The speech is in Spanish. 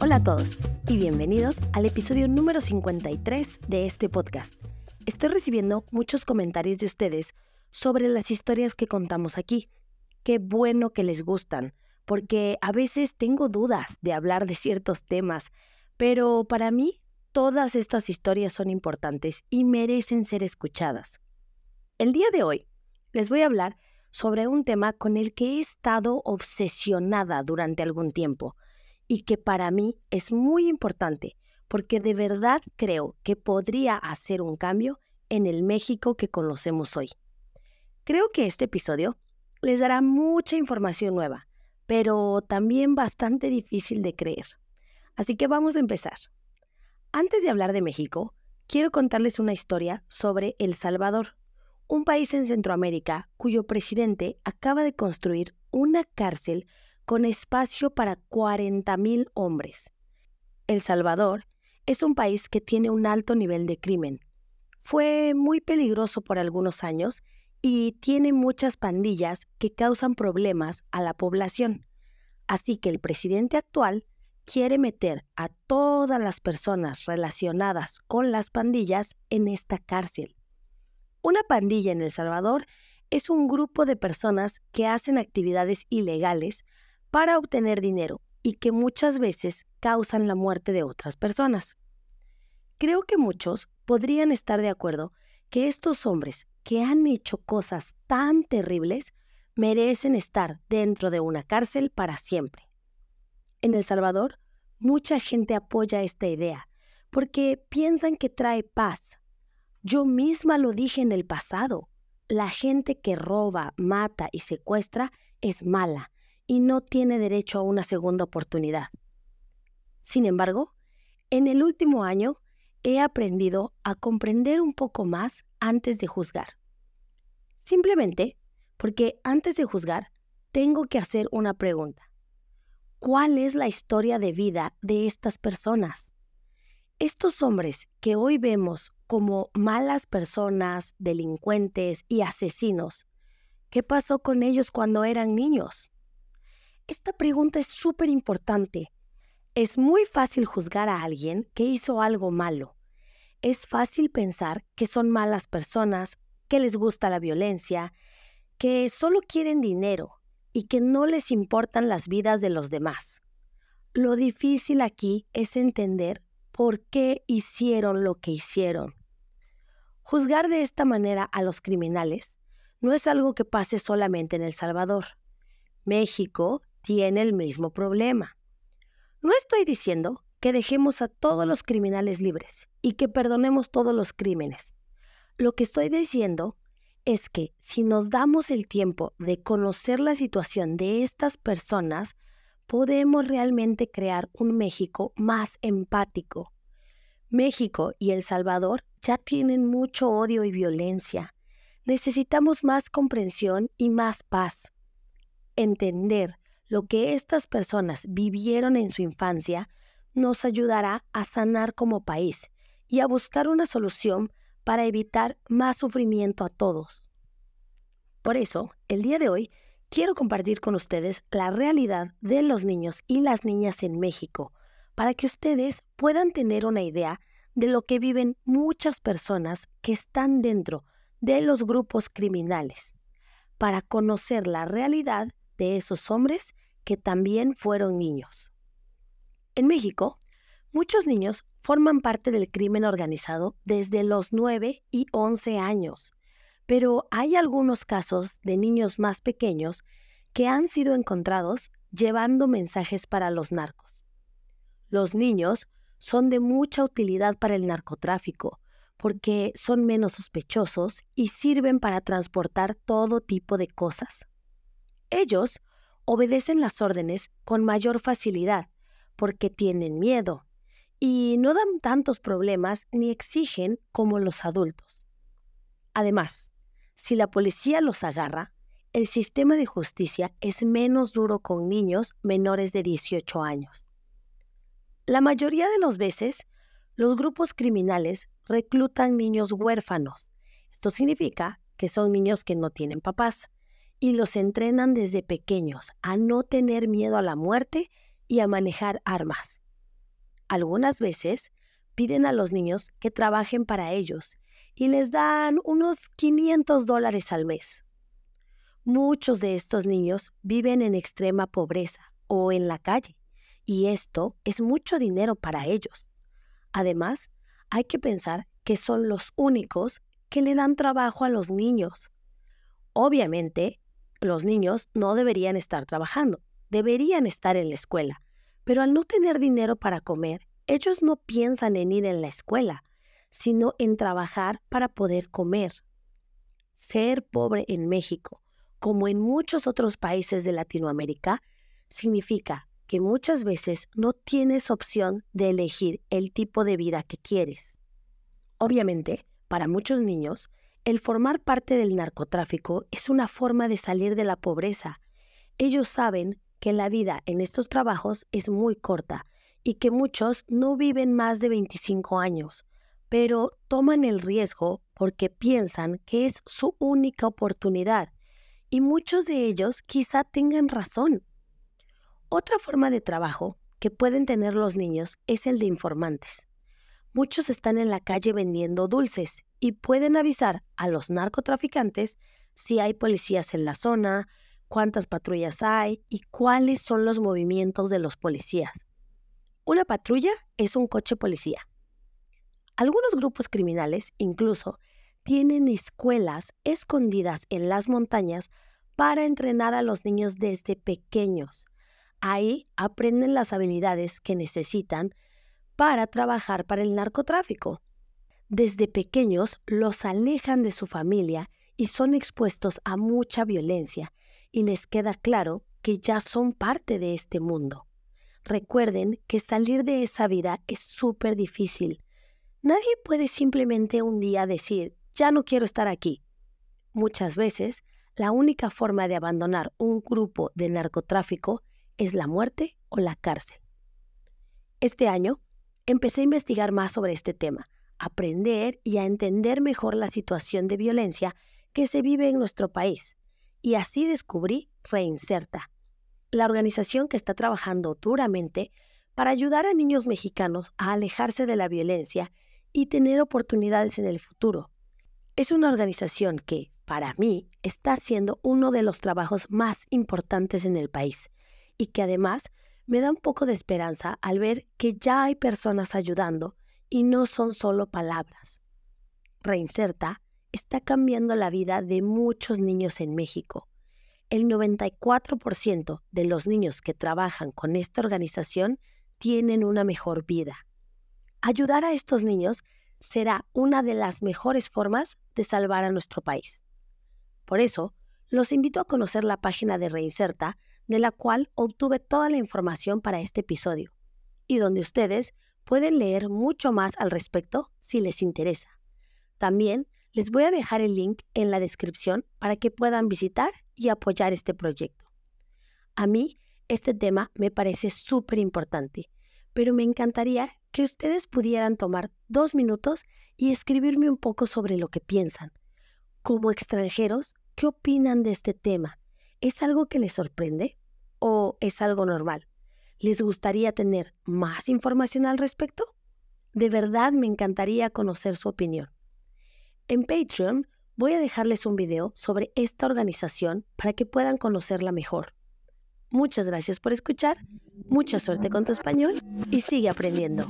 Hola a todos y bienvenidos al episodio número 53 de este podcast. Estoy recibiendo muchos comentarios de ustedes sobre las historias que contamos aquí. Qué bueno que les gustan, porque a veces tengo dudas de hablar de ciertos temas, pero para mí todas estas historias son importantes y merecen ser escuchadas. El día de hoy les voy a hablar sobre un tema con el que he estado obsesionada durante algún tiempo y que para mí es muy importante porque de verdad creo que podría hacer un cambio en el México que conocemos hoy. Creo que este episodio les dará mucha información nueva, pero también bastante difícil de creer. Así que vamos a empezar. Antes de hablar de México, quiero contarles una historia sobre El Salvador, un país en Centroamérica cuyo presidente acaba de construir una cárcel con espacio para 40.000 hombres. El Salvador es un país que tiene un alto nivel de crimen. Fue muy peligroso por algunos años y tiene muchas pandillas que causan problemas a la población. Así que el presidente actual quiere meter a todas las personas relacionadas con las pandillas en esta cárcel. Una pandilla en El Salvador es un grupo de personas que hacen actividades ilegales para obtener dinero y que muchas veces causan la muerte de otras personas. Creo que muchos podrían estar de acuerdo que estos hombres que han hecho cosas tan terribles merecen estar dentro de una cárcel para siempre. En El Salvador, mucha gente apoya esta idea porque piensan que trae paz. Yo misma lo dije en el pasado. La gente que roba, mata y secuestra es mala y no tiene derecho a una segunda oportunidad. Sin embargo, en el último año he aprendido a comprender un poco más antes de juzgar. Simplemente porque antes de juzgar tengo que hacer una pregunta. ¿Cuál es la historia de vida de estas personas? Estos hombres que hoy vemos como malas personas, delincuentes y asesinos, ¿qué pasó con ellos cuando eran niños? Esta pregunta es súper importante. Es muy fácil juzgar a alguien que hizo algo malo. Es fácil pensar que son malas personas, que les gusta la violencia, que solo quieren dinero y que no les importan las vidas de los demás. Lo difícil aquí es entender por qué hicieron lo que hicieron. Juzgar de esta manera a los criminales no es algo que pase solamente en El Salvador. México tiene el mismo problema. No estoy diciendo que dejemos a todos los criminales libres y que perdonemos todos los crímenes. Lo que estoy diciendo es que si nos damos el tiempo de conocer la situación de estas personas, podemos realmente crear un México más empático. México y El Salvador ya tienen mucho odio y violencia. Necesitamos más comprensión y más paz. Entender lo que estas personas vivieron en su infancia nos ayudará a sanar como país y a buscar una solución para evitar más sufrimiento a todos. Por eso, el día de hoy quiero compartir con ustedes la realidad de los niños y las niñas en México, para que ustedes puedan tener una idea de lo que viven muchas personas que están dentro de los grupos criminales, para conocer la realidad de esos hombres que también fueron niños. En México, muchos niños forman parte del crimen organizado desde los 9 y 11 años, pero hay algunos casos de niños más pequeños que han sido encontrados llevando mensajes para los narcos. Los niños son de mucha utilidad para el narcotráfico porque son menos sospechosos y sirven para transportar todo tipo de cosas. Ellos obedecen las órdenes con mayor facilidad porque tienen miedo y no dan tantos problemas ni exigen como los adultos. Además, si la policía los agarra, el sistema de justicia es menos duro con niños menores de 18 años. La mayoría de las veces los grupos criminales reclutan niños huérfanos. Esto significa que son niños que no tienen papás y los entrenan desde pequeños a no tener miedo a la muerte y a manejar armas. Algunas veces piden a los niños que trabajen para ellos y les dan unos 500 dólares al mes. Muchos de estos niños viven en extrema pobreza o en la calle y esto es mucho dinero para ellos. Además, hay que pensar que son los únicos que le dan trabajo a los niños. Obviamente, los niños no deberían estar trabajando, deberían estar en la escuela, pero al no tener dinero para comer, ellos no piensan en ir en la escuela, sino en trabajar para poder comer. Ser pobre en México, como en muchos otros países de Latinoamérica, significa que muchas veces no tienes opción de elegir el tipo de vida que quieres. Obviamente, para muchos niños, el formar parte del narcotráfico es una forma de salir de la pobreza. Ellos saben que la vida en estos trabajos es muy corta y que muchos no viven más de 25 años, pero toman el riesgo porque piensan que es su única oportunidad y muchos de ellos quizá tengan razón. Otra forma de trabajo que pueden tener los niños es el de informantes. Muchos están en la calle vendiendo dulces y pueden avisar a los narcotraficantes si hay policías en la zona, cuántas patrullas hay y cuáles son los movimientos de los policías. Una patrulla es un coche policía. Algunos grupos criminales incluso tienen escuelas escondidas en las montañas para entrenar a los niños desde pequeños. Ahí aprenden las habilidades que necesitan para trabajar para el narcotráfico. Desde pequeños los alejan de su familia y son expuestos a mucha violencia y les queda claro que ya son parte de este mundo. Recuerden que salir de esa vida es súper difícil. Nadie puede simplemente un día decir, ya no quiero estar aquí. Muchas veces, la única forma de abandonar un grupo de narcotráfico es la muerte o la cárcel. Este año empecé a investigar más sobre este tema, aprender y a entender mejor la situación de violencia que se vive en nuestro país. Y así descubrí Reinserta, la organización que está trabajando duramente para ayudar a niños mexicanos a alejarse de la violencia y tener oportunidades en el futuro. Es una organización que, para mí, está haciendo uno de los trabajos más importantes en el país y que además me da un poco de esperanza al ver que ya hay personas ayudando y no son solo palabras. Reinserta está cambiando la vida de muchos niños en México. El 94% de los niños que trabajan con esta organización tienen una mejor vida. Ayudar a estos niños será una de las mejores formas de salvar a nuestro país. Por eso, los invito a conocer la página de Reinserta de la cual obtuve toda la información para este episodio y donde ustedes pueden leer mucho más al respecto si les interesa. También les voy a dejar el link en la descripción para que puedan visitar y apoyar este proyecto. A mí, este tema me parece súper importante, pero me encantaría que ustedes pudieran tomar dos minutos y escribirme un poco sobre lo que piensan. Como extranjeros, ¿qué opinan de este tema? ¿Es algo que les sorprende o es algo normal? ¿Les gustaría tener más información al respecto? De verdad me encantaría conocer su opinión. En Patreon voy a dejarles un video sobre esta organización para que puedan conocerla mejor. Muchas gracias por escuchar, mucha suerte con tu español y sigue aprendiendo.